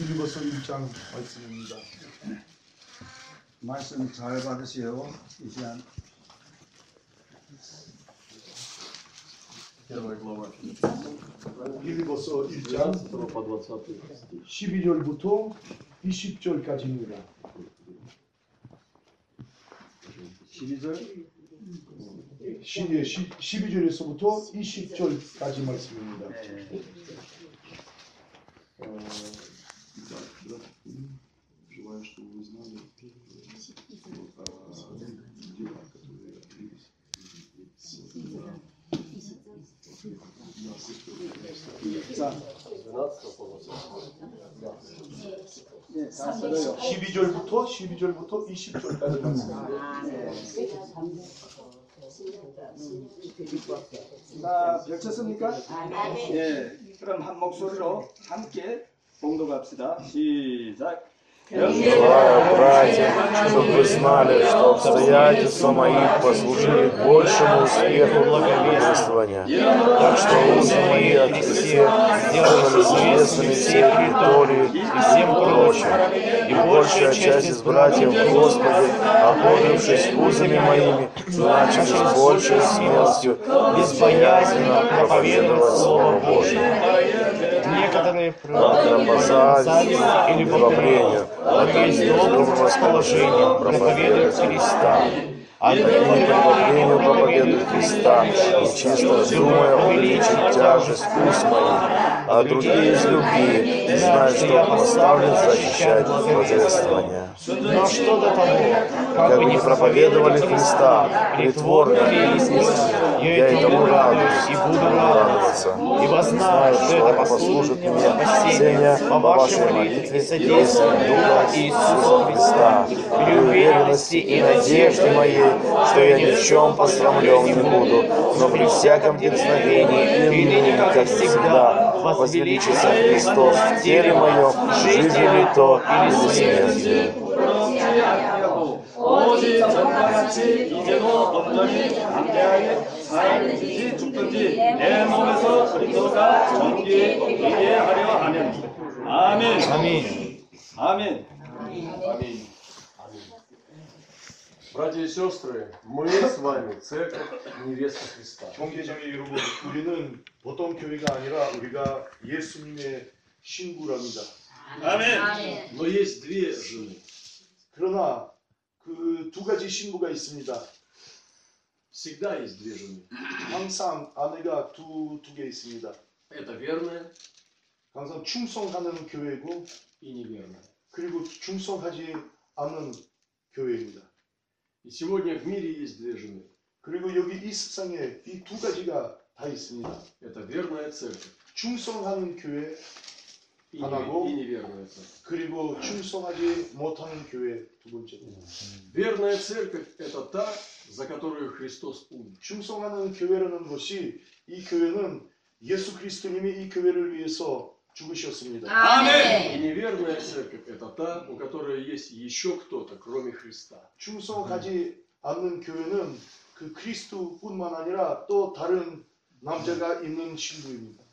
빌리버서 1장 말씀입니다. 말씀 잘 받으세요. 이 시간. 빌리버서 1장 12절부터 20절까지입니다. 12절? 12절에서부터 20절까지 말씀입니다. 네. 어... да, да. Желаю, чтобы вы знали вот, о делах, которые открылись с 자, 12 по 20. 네, 다 들어요. 12절부터 12절부터 20절까지 말씀입니다. 자, 펼쳤습니까? 예, 그럼 한 목소리로 함께 봉독합시다. 시작. Желаю, братья, чтобы вы знали, что обстоятельства мои послужили к большему успеху благовествования. Так что узы мои от всех сделаны известными всей территории и всем прочим. И большая часть из братьев в Господе, опомнившись узами моими, начали с большей смелостью безбоязненно проповедовать Слово Божие. противопоказаний или вопрению, есть доброму расположению, проповедует Христа. А не по проповедуют Христа, нечисто думая увеличить тяжесть уст моих, а другие из любви, не зная, что он поставлен защищать благовествование. Но что до того, Как бы не проповедовали Христа, притворно или истинно, я этому радуюсь. и буду радоваться, ибо знаю, что это послужит мне спасения по вашей молитве и содействию Духа Иисуса Христа, при уверенности и надежде моей, что я ни в чем посрамлен не буду, но при всяком дерзновении и ныне, как всегда, возвеличится Христос в теле моем, жизнью ли то или смертью. 오직 전과같이 이제도 온전히 담대하게 살든지 죽든지 내 몸에서 그리스도가 전기에 옮기게 하려 하는 아멘 Аминь. 아멘 Аминь. Братья и сестры, мы с вами церковь невесты Христа. 경계장의 여러분, 우리는 보통 교회가 아니라 우리가 예수님의 신부랍니다. Но есть две жены. 그러나 그 두 가지 신부가 있습니다. Всегда есть две жены. 항상 아내가 두 두 개 있습니다. Это верная 항상 충성하는 교회고 и неверная. 그리고 충성하지 않는 교회입니다. И сегодня в мире есть две жены. 그리고 여기 이 세상에 이 두 가지가 다 있습니다. Это верная церковь 충성하는 교회 и, не- Одного. и неверная церковь. 그리고 충성하지 못하는 교회 두 번째. Верная церковь – это та, за которую Христос умер. 충성하는 교회라는 것이 이 교회는 예수 그리스도님이 이 교회를 위해서 죽으셨습니다. И неверная церковь – это та, у которой есть еще кто-то, кроме Христа. 충성하지 않는 교회는 그 그리스도뿐만 아니라 또 다른 남자가 있는 신부입니다.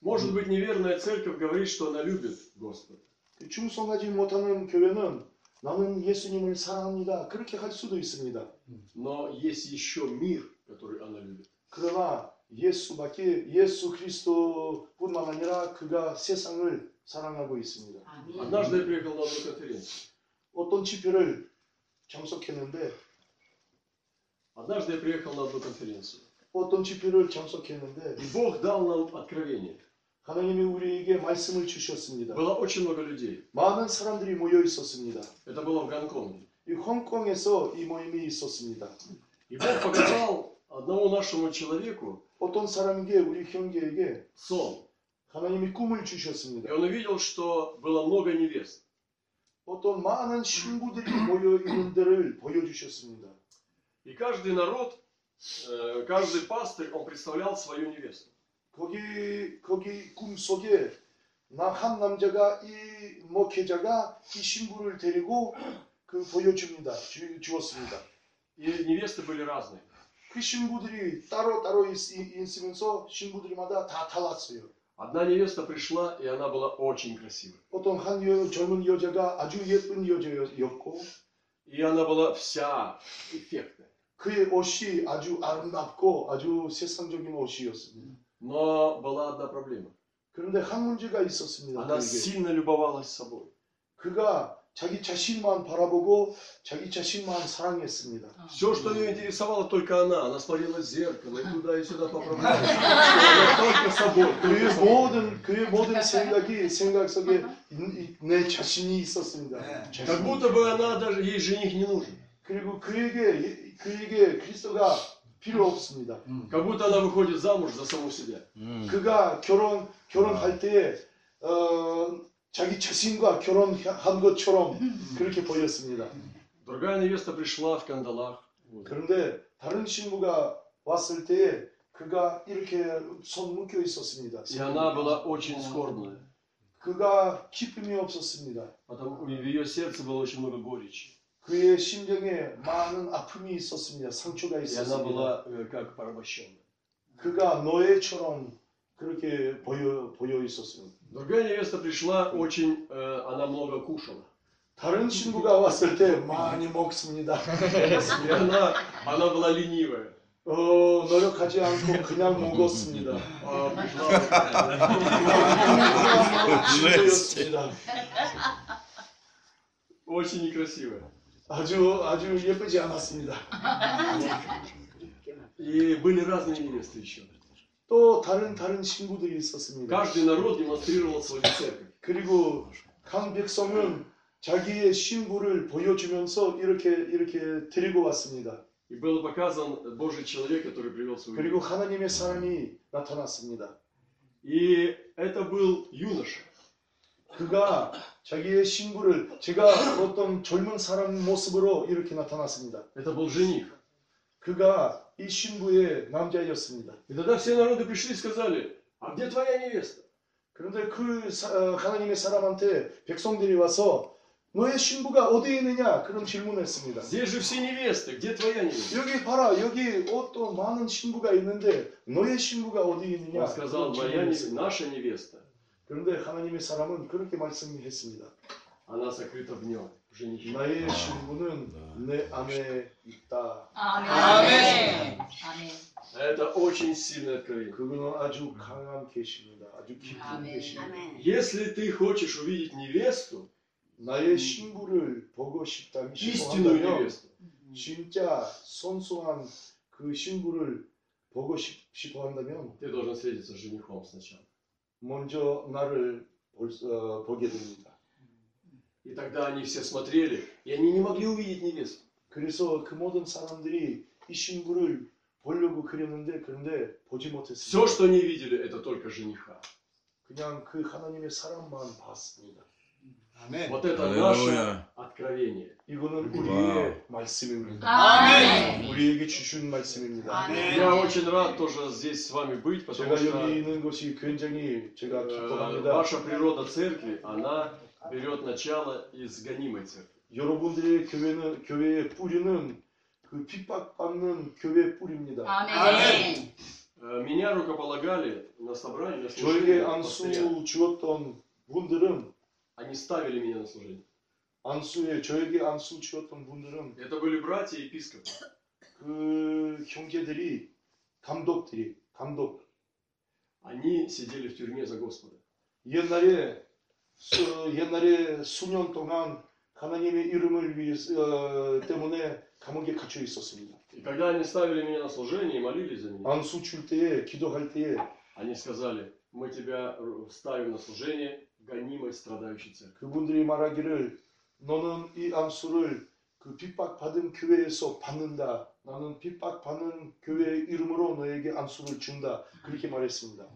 Может быть, неверная церковь говорит, что она любит Господа. 그 충성하지 못하는 교회는 나는 예수님을 사랑합니다. 그렇게 할 수도 있습니다. Но есть еще мир, который она любит. 그러나 예수밖에 예수 그리스도뿐만 아니라 그가 세상을 사랑하고 있습니다. Однажды я приехал на одну конференцию. 어떤 집회를 참석했는데 Однажды я приехал на одну конференцию. 어떤 집회를 참석했는데 И Бог дал нам откровение. 하나님이 우리에게 말씀을 주셨습니다. Было очень много людей. 많은 사람들이 모여 있었습니다. Это было в Гонконге. 이 홍콩에서 이 모임이 있었습니다. И Бог показал одному нашему человеку 어떤 사람에게 우리 형제에게 сон. 하나님이 꿈을 И 주셨습니다. он увидел, что было много невест. 어떤 많은 신부들이 모여 있는 데를 보여주셨습니다. И каждый народ, э, каждый пастырь, он представлял свою невесту. 거기 거기 꿈 속에 나 한 남자가 이 목회자가 이 신부를 데리고 그 보여줍니다. 주, 주었습니다. И невесты были разные. 그 신부들이 따로 따로 있, 있으면서 신부들마다 다 달랐어요. Одна невеста пришла, и она была очень красивой. 어떤 한 여- 젊은 여자가 아주 예쁜 여자였고 И она была вся эффектная. 그의 옷이 아주 아름답고 아주 세상적인 옷이었습니다. Но была одна проблема. 그런데 한 문제가 있었습니다. Она 그에게. сильно любовалась собой. 그가 자기 자신만 바라보고 자기 자신만 사랑했습니다. Все, что ее интересовало, только она. Она смотрела в зеркало и туда и сюда поправляла. Она только собой. только 그의 собой. 모든 그의 모든 생각이 생각 속에 이- 이- 내 자신이 있었습니다. Как 자신. будто бы она даже, ей жених не нужен. 그리고 그에게 그에게 그리스도가 필요 없습니다. Как будто она выходит замуж за саму себя. 그가 결혼 결혼할 때 어, 자기 자신과 결혼한 것처럼 그렇게 보였습니다. Другая невеста пришла в кандалах. Вот. 그런데 다른 신부가 왔을 때에 그가 이렇게 손 묶여 있었습니다. И она была очень скорбная. 그가 기쁨이 없었습니다. Потому в ее сердце было очень много горечи. 그의 심정에 많은 아픔이 있었습니다. 상처가 И она 있었습니다. была э, как порабощенная. 그가 노예처럼 그렇게 보여 보여 있었습니다. Другая невеста пришла очень, э, она много кушала. 다른 신부가 왔을 때 많이 먹습니다. И она, она была ленивая. 어, 노력하지 않고 그냥 먹었습니다. А, пришла 신부였습니다. очень некрасивая. 아주 아주 예쁘지 않았습니다. И были разные невесты еще. 또 다른 다른 신부들이 있었습니다. Каждый народ демонстрировал свою церковь. 그리고 각 백성은 자기의 신부를 보여주면서 이렇게 이렇게 데리고 왔습니다. И был показан Божий человек, который привел свою 그리고 невесту. 하나님의 사람이 나타났습니다. И это был юноша. 그가 자기의 신부를 제가 어떤 젊은 사람 모습으로 이렇게 나타났습니다. Это был жених. 그가 이 신부의 남자였습니다. И тогда все народы пришли и сказали, а где твоя невеста? 그런데 그 사- 어, 하나님의 사람한테 백성들이 와서 너의 신부가 어디에 있느냐 그런 질문했습니다. Здесь же все невесты, где твоя невеста? 여기 봐라 여기 어떤 많은 신부가 있는데 너의 신부가 어디 있느냐 Он сказал, 그런 моя невеста, 질문했습니다. наша невеста, 그런데 하나님의 사람은 그렇게 말씀했습니다. она сокрыта в нем, в женихе. 나의 신부는 내 안에 있다. 아멘. 아멘. Это очень сильное откровение. 그분은 아주 강한 계십니다. 아주 깊은 아멘. 계십니다. Если ты хочешь увидеть невесту, 나의 신부를 보고 싶다 истинную 싶어한다면 невесту, 진짜 선수한 그 신부를 보고 싶, 싶어 한다면 ты должен встретиться с женихом сначала. 먼저 나를 볼, 수- 어, 보게 됩니다. И тогда они все смотрели, и они не могли увидеть невесту. 그래서 그 모든 사람들이 이 신부를 보려고 그렸는데 그런데 보지 Все, 못했습니다. что они видели, это только жениха. 그냥 그 하나님의 사랑만 봤습니다. Вот это наше откровение. 이거는 우리의 말씀입니다. 아멘. 우리에게 주신 말씀입니다. 아멘. Я очень рад тоже здесь с вами быть, потому 제가 что 여기 있는 것이 굉장히 제가 э, 기뻐합니다. ваша природа церкви, она берет начало из гонимой церкви. 여러분들의 교회는 교회의 뿌리는 그 핍박받는 교회 뿌리입니다. 아멘. Э, Меня рукополагали на собрании, на 저에게 служении, постоянно. 안수 주었던 분들은 Они ставили меня на служение. 안수에 저에게 안수 주었던 분들은 Это были братья епископы. 그 형제들이 감독들이 감독 Они сидели в тюрьме за Господа. 옛날에 수, 옛날에 수년 동안 하나님의 이름을 위해서 어, 때문에 감옥에 갇혀 있었습니다. И когда они ставили меня на служение и молились за меня, 안수 줄 때에 기도할 때에 они сказали, мы тебя э, ставим на служение гонимой страдающей церкви. 그분들이 말하기를 너는 이 안수를 그 핍박받은 교회에서 받는다. 나는 핍박받는 교회의 이름으로 너에게 안수를 준다. 그렇게 말했습니다.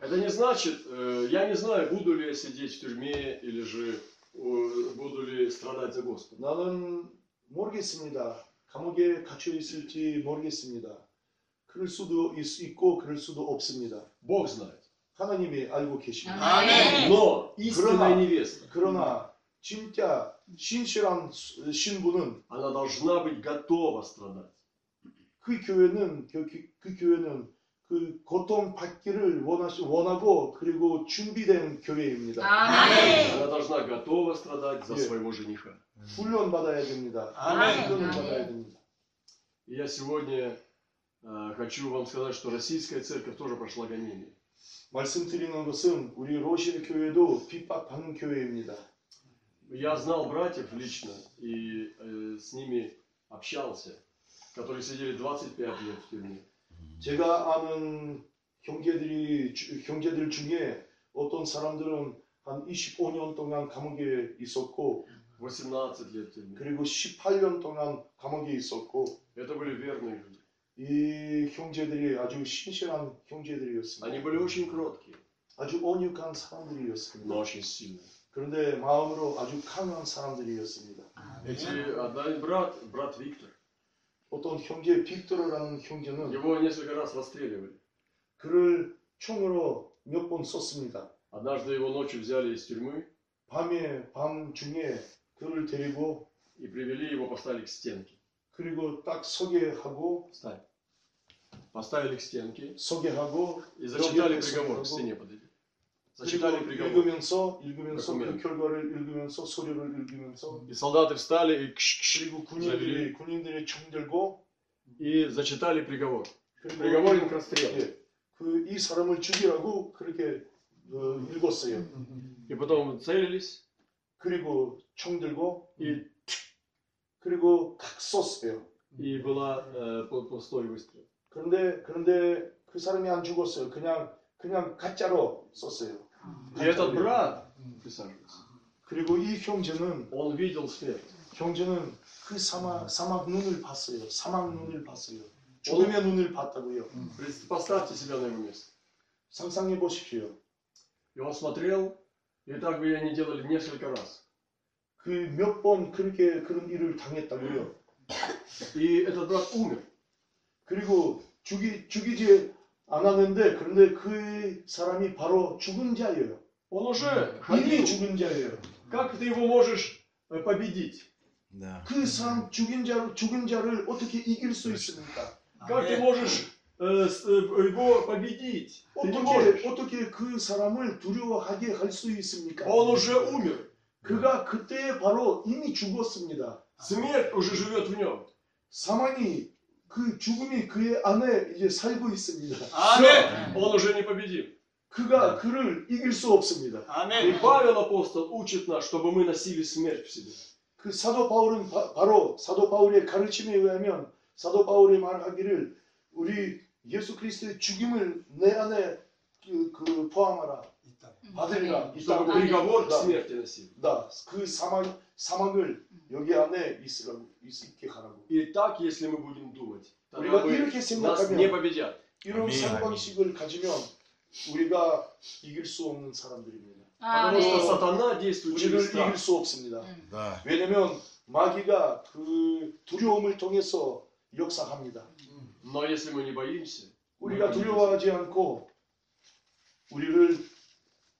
Это не значит, э, я не знаю, буду ли я сидеть в тюрьме или же э, буду ли страдать за Господа. 나는 모르겠습니다. 감옥에 갇혀 있을지 모르겠습니다. 그럴 수도 있, 있고 그럴 수도 없습니다. Бог знает. 하나님이 알고 계십니다. 아멘. Но истинная Кроме- невеста, 그러나 진짜 신실한 수- 신부는 она должна быть готова страдать. 그 교회는 그, 그- 그 교회는 그 고통 받기를 원하시, 원하고 그리고 준비된 교회입니다. 아멘. Она должна готова страдать за Нет. своего жениха. 훈련 받아야 됩니다. 아멘. 훈련을 아멘. 받아야 됩니다. И я сегодня э, хочу вам сказать, что российская церковь тоже прошла гонение. 말씀드리는 것은 우리 러시아 교회도 핍박받는 교회입니다. Я знал братьев лично и э, с ними общался, которые сидели 25 лет в тюрьме. 제가 아는 형제들이 주- 형제들 중에 어떤 사람들은 한 25년 동안 감옥에 있었고 18 лет в тюрьме. 그리고 18년 동안 감옥에 있었고 Это были верные люди. 이 형제들이 아주 신실한 Они 형제들이었습니다. были очень кроткие, 아주 온유한 사람들이었습니다. но очень сильные. 그런데 마음으로 아주 강한 사람들이었습니다. Эти, один брат, брат Виктор, 어떤 형제 빅토르라는 형제는 его несколько раз расстреливали. 그를 총으로 몇 번 썼습니다. Однажды его ночью взяли из тюрьмы 밤에 밤 중에 그를 데리고 и привели его, поставили к стенке. 그리고 딱 서게 하고 Встань. Поставили к стенке 서게 하고 и зачитали 여기에 приговор. К 서게 стене 하고 подойди. 읽으면서 읽으면서 그 그러면- 결과를 읽으면서 소리를 읽으면서 И солдаты встали и, кш- кш- 그리고 군인들이 군인들이 총 들고 и зачитали приговор. 그리고 Приговорен к расстрелу. 예, 그이 사람을 죽이라고 그렇게 어, 읽었어요. И потом целились 그리고 총 들고 и, 그리고 탁 쐈어요. и была э, пу- пустой выстрел. 그런데 그런데 그 사람이 안 죽었어요. 그냥 그냥 가짜로 썼어요. И этот брат, присаживайся, 그리고 이 형제는 он видел смерть. 형제는 그 사막 사막 눈을 봤어요. 사막 눈을 봤어요. 죽음의 눈을 봤다고요. Представ- Поставьте себя на его место. 상상해 보십시오. И он смотрел, и так бы они делали несколько раз. 그 몇 번 그렇게 그런 일을 당했다고요. И этот брат умер. 그리고 죽이 죽이지 않았는데 그런데 그 사람이 바로 죽은 자예요. Он уже 이미 ходил. 죽은 자예요. Как ты его можешь э, победить? Да. 그 사람 죽인 자 죽은 자를 어떻게 이길 수 있습니까? Как ты можешь э, с- э, его победить? Ты не 어떻게 можешь. 어떻게 그 사람을 두려워하게 할 수 있습니까? Он уже умер. 그가 그때 바로 이미 죽었습니다. Смерть уже живет в нем. 사망이 그 죽음이 그의 안에 이제 살고 있습니다. Все, он уже непобедим. 그가 그를 이길 수 없습니다. И Павел апостол учит нас, чтобы мы носили смерть в себе. 그 사도 바울은 바, 로 사도 바울의 가르침에 의하면 사도 바울의 말하기를 우리 예수 그리스도의 죽임을 내 안에 그, 그 포함하라 받으리라 Чтобы 있다고 приговор к 다, смерти носили. 다, 그 사망 사망을 여기 안에 있으라고 있게 하라고 И так, если мы будем думать, тогда 우리가 мы, 이렇게 нас 생각하면 не победят. 이런 아멘, 사고방식을 가지면 우리가 이길 수 없는 사람들입니다. Потому что 아멘. сатана действует 우리를 через страх. 이길 수 없습니다. Да. 왜냐면 마귀가 그 두려움을 통해서 역사합니다. Но если мы не боимся, 우리가 두려워하지 않고 우리를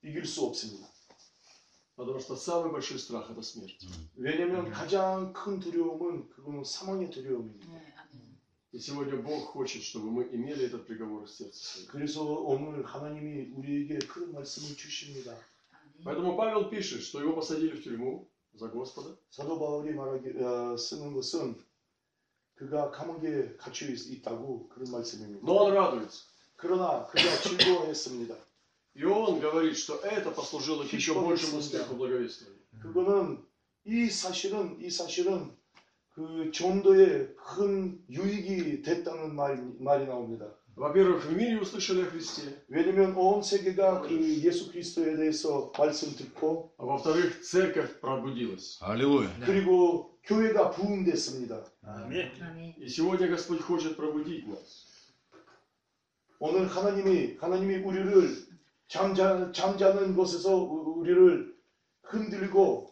이길 수 없습니다. потому что самый большой страх это смерть. 왜냐면 가장 큰 두려움은 그거는 사망의 두려움입니다. 네, 아멘. И сегодня Бог хочет, чтобы мы имели этот приговор в сердце своем. 그래서 오늘 하나님이 우리에게 그런 말씀을 주십니다. 아멘. Поэтому Павел пишет, что его посадили в тюрьму за Господа, 사도 바울이 말하기 어, 쓰는 것은 그가 감옥에 갇혀 있- 있다고 그런 말씀입니다. но он радуется. 그러나 그가 즐거워했습니다. И он говорит, что это послужило к еще Хищно большему мысленно. успеху благовествования. 그거는 이 사실은 이 사실은 그 전도에 큰 유익이 됐다는 말이, 말이 나옵니다. Во-первых, в мире услышали о Христе, 왜냐면 온 세계가 그 예수 그리스도에 대해서 말씀 듣고 а во-вторых, церковь пробудилась. Аллилуйя. 그리고 교회가 부흥됐습니다. 아멘. И сегодня Господь хочет пробудить нас. 오늘 하나님이 하나님이 우리를 잠자, 잠자는 곳에서 우- 우리를 흔들고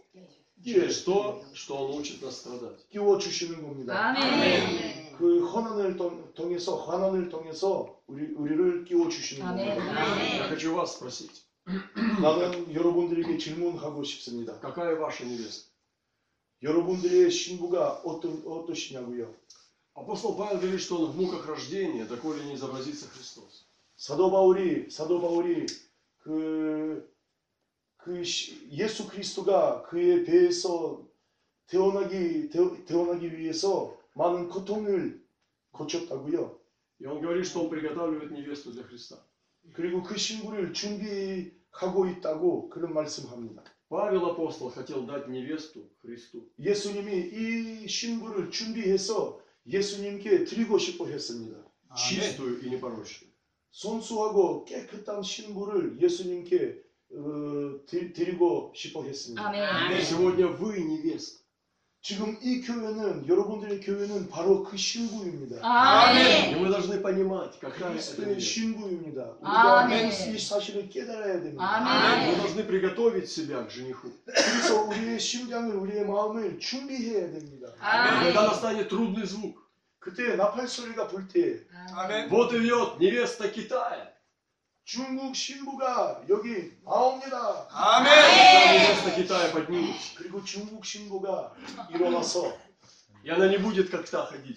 Через то, что Он учит нас страдать. 끼워 주시는 겁니다. 아멘. 그 환난을 통- 통해서 환난을 통해서 우리 우리를 끼워 주시는 아멘. 겁니다. Я хочу вас спросить, 나는 여러분들에게 질문하고 싶습니다. какая ваша невеста? 여러분들의 신부가 어떤 어떠시냐고요? Апостол Павел говорит, что он в муках рождения, доколе не изобразится Христос. 사도 바울이 사도 바울이 그, 그 시- 예수 그리스도가 그의 배에서 태어나기 태- 태어나기 위해서 많은 고통을 거쳤다고요. И он говорит, что он приготавливает невесту для Христа. 그리고 그 신부를 준비하고 있다고 그런 말씀합니다. Павел апостол хотел дать невесту Христу. 예수님이 이 신부를 준비해서 예수님께 드리고 싶어 했습니다. Чистую и непорочную. 순수하고 깨끗한 신부를 예수님께 어, 드- 드리고 싶어 했습니다. 아멘. Сегодня вы невеста. 지금 이 교회는 여러분들의 교회는 바로 그 신부입니다. И 아멘. мы должны понимать, какая это 그리스도의 невеста. 신부입니다. 우리가 아멘. 이 사실을 깨달아야 됩니다. 아멘. Мы должны приготовить себя к жениху. 그래서 우리의 심장을 우리의 마음을 준비해야 됩니다. 아멘. Когда настанет трудный звук. 그때 나팔 소리가 불 때 Вот идет невеста Китая. 중국 신부가 여기 나옵니다. Когда невеста Китая поднимется. 그리고 중국 신부가 일어나서 И она не будет как та ходить.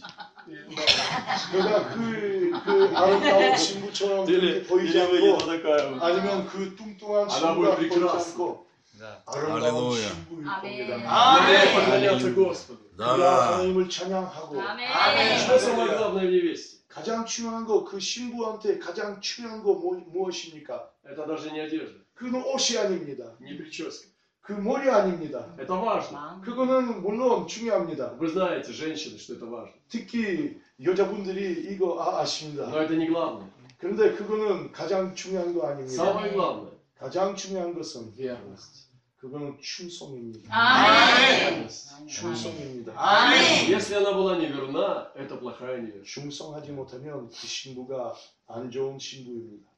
그가 그, 그 아름다운 신부처럼 그렇게 보이지 않고 такая 아니면 그 뚱뚱한 하나 신부가 보이 보이지 прекрасна. 않고 Да. 아름다운 Аллилуйя. 신부일 아멘. 겁니다. Надо поклоняться Господу. 우리가 Да. 하나님을 찬양하고 아멘. Что самое главное в невесте? 가장 중요한 거 그 신부한테 가장 중요한 거 뭐, 무엇입니까? Это даже не одежда, 그건 옷이 아닙니다. не прическа. 그 머리 아닙니다. Это важно. 그거는 물론 중요합니다. Вы знаете, женщины, что это важно. 특히 여자분들이 이거 아, 아십니다. Но это не главное. 그런데 그거는 가장 중요한 거 아닙니다. Самое главное 가장 중요한 것은 – верность. 그거는 충성입니다. 아멘. Верность. 충성입니다. 아멘. Если она была неверна, это плохая невеста. 충성하지 못하면 그 신부가 안 좋은 신부입니다.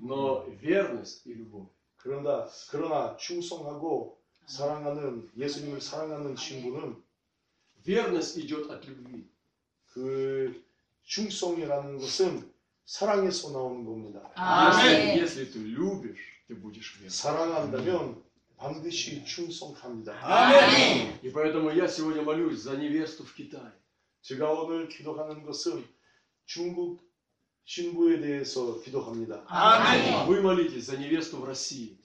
Но верность и любовь 그런다 그러나 충성하고 사랑하는 예수님을 사랑하는 신부는 Верность идет от любви. 그 충성이라는 것은 사랑에서 나오는 겁니다. 아멘. Если, если ты любишь, ты будешь верен. 사랑한다면 반드시 충성합니다. 아멘. И поэтому я сегодня молюсь за невесту в Китае. 제가 오늘 기도하는 것은 중국 신부에 대해서 기도합니다. 아멘. Вы молитесь за невесту в России.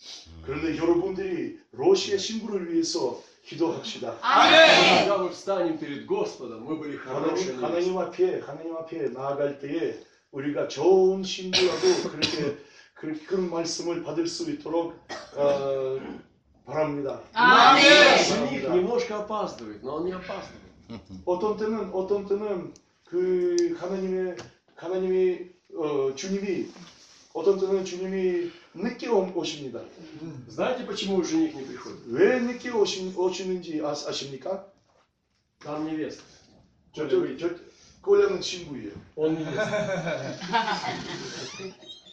그런데 여러분들이 러시아 신부를 위해서 기도합시다. 아멘. Когда мы встанем перед Господом, мы были хорошие 하나님, невесты. 하나님 앞에 하나님 앞에 나아갈 때에 우리가 좋은 신부라도 그렇게 그, 그런 말씀을 받을 수 있도록 어, 바랍니다. 아멘. Жених немножко опаздывает, но он не опаздывает. 어떤 때는 어떤 때는 그 하나님의 하나님이 어, 주님이 어떤 때는 주님이 늦게 오- 오십니다. Знаете, почему жених не приходит? 왜 늦게 오시, 오시는지 아, 아십니까? Там невеста. 저쪽 저 꼴려는 신부예요. Он невеста.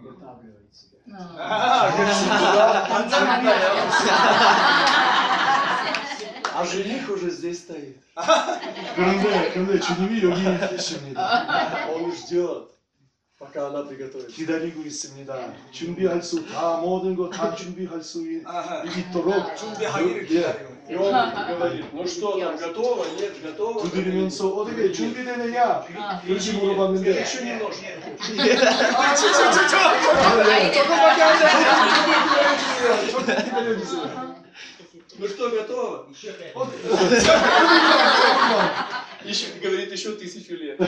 там приготавливает себя. А жених уже здесь стоит. 그런데 그런데 주님이 여기 계십니다. Он ждет, пока она приготовится. 기다리고 있습니다. 준비할 수 다 모든 거 다 준비할 수 있, 있도록 준비하기를 예, 기다리고 И он говорит, ну что, там готово? Нет, готово. 두드리면서 어떻게 준비되느냐 그렇게 물어봤는데 Еще немножко. 조금 기다려주세요. Ну что, готово? Еще, говорит, еще тысячу лет.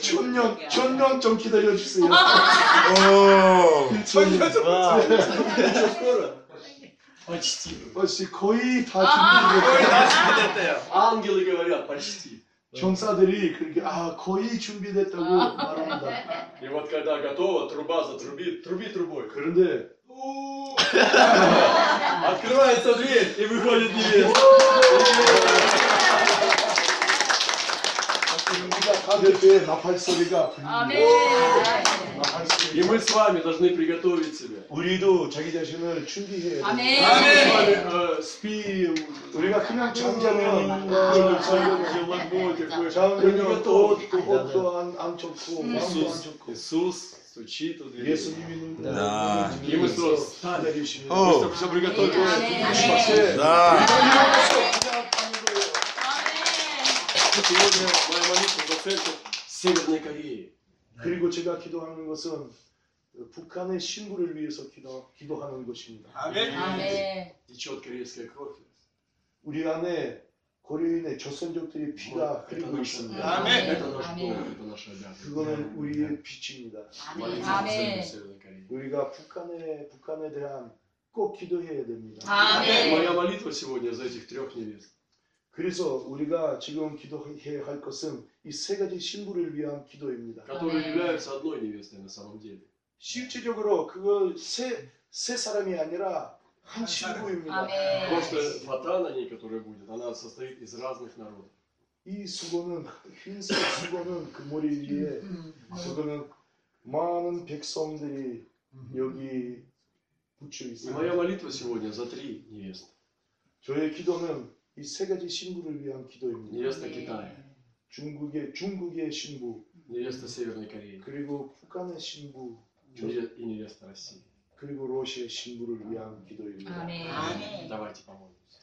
천년 천년 좀 기다려주세요. О, 천년 Что, скоро? Почти. 벌써 거의 다 준비됐다. Ангелы говорят, почти. 전사들이 그렇게 아 거의 준비됐다고 말합니다. И вот когда готово, труба затрубит, труби трубой. 그런데 Открывается дверь, и выходит невеста. И мы с вами должны приготовить себя. 우리도 자기 자신을 준비해야 돼. 아멘. Мы с вами э, спим, 우리가 그냥 잠자면 어, живот будет, 잠자면 мы не 옷도 готовы. 옷도 안, 안 좋고 마음도 안 좋고 Иисус стучит у двери. 예수님이 눈 Да. И мы снова 기다리시면 О. Мы чтобы все приготовили. 주십시오. Да. 그냥 가는 거예요. Сегодня моя молитва за церковь Северной Кореи. 그리고 제가 기도하는 것은 북한의 신부를 위해서 기도, 기도하는 것입니다. 아멘. Течет корейская кровь. 우리 안에 고려인의 조선족들의 피가 Вот Это 흐르고 наш, 있습니다. Аминь. это наш Аминь. долг, это наша обязанность. 그거는 우리의 빛입니다. Молиться за 아멘. церковь Северной Кореи. 우리가 북한에 북한에 대한 꼭 기도해야 됩니다. 아멘. Моя молитва сегодня за этих трех невест. 그래서 우리가 지금 기도해야 할 것은 이 세 가지 신부를 위한 기도입니다. которые Аминь. являются одной невестой на самом деле. 실질적으로 그거 세, 세 사람이 아니라 한 신부입니다. 아멘. Просто фатан, они, которая будет, она состоит из разных народов. 이 수건은 흰색 수건은 그 머리 위에 음. 그거는 많은 백성들이 여기 붙여 И 있어요. моя молитва сегодня за три невесты. 저의 기도는 이 세 가지 신부를 위한 기도입니다. Невеста Китая, 중국의 중국의 신부 невеста Северной Кореи 그리고 북한의 신부 неве- и невеста России. 그리고 러시아 신부를 위한 기도입니다. 아멘. Давайте помолимся.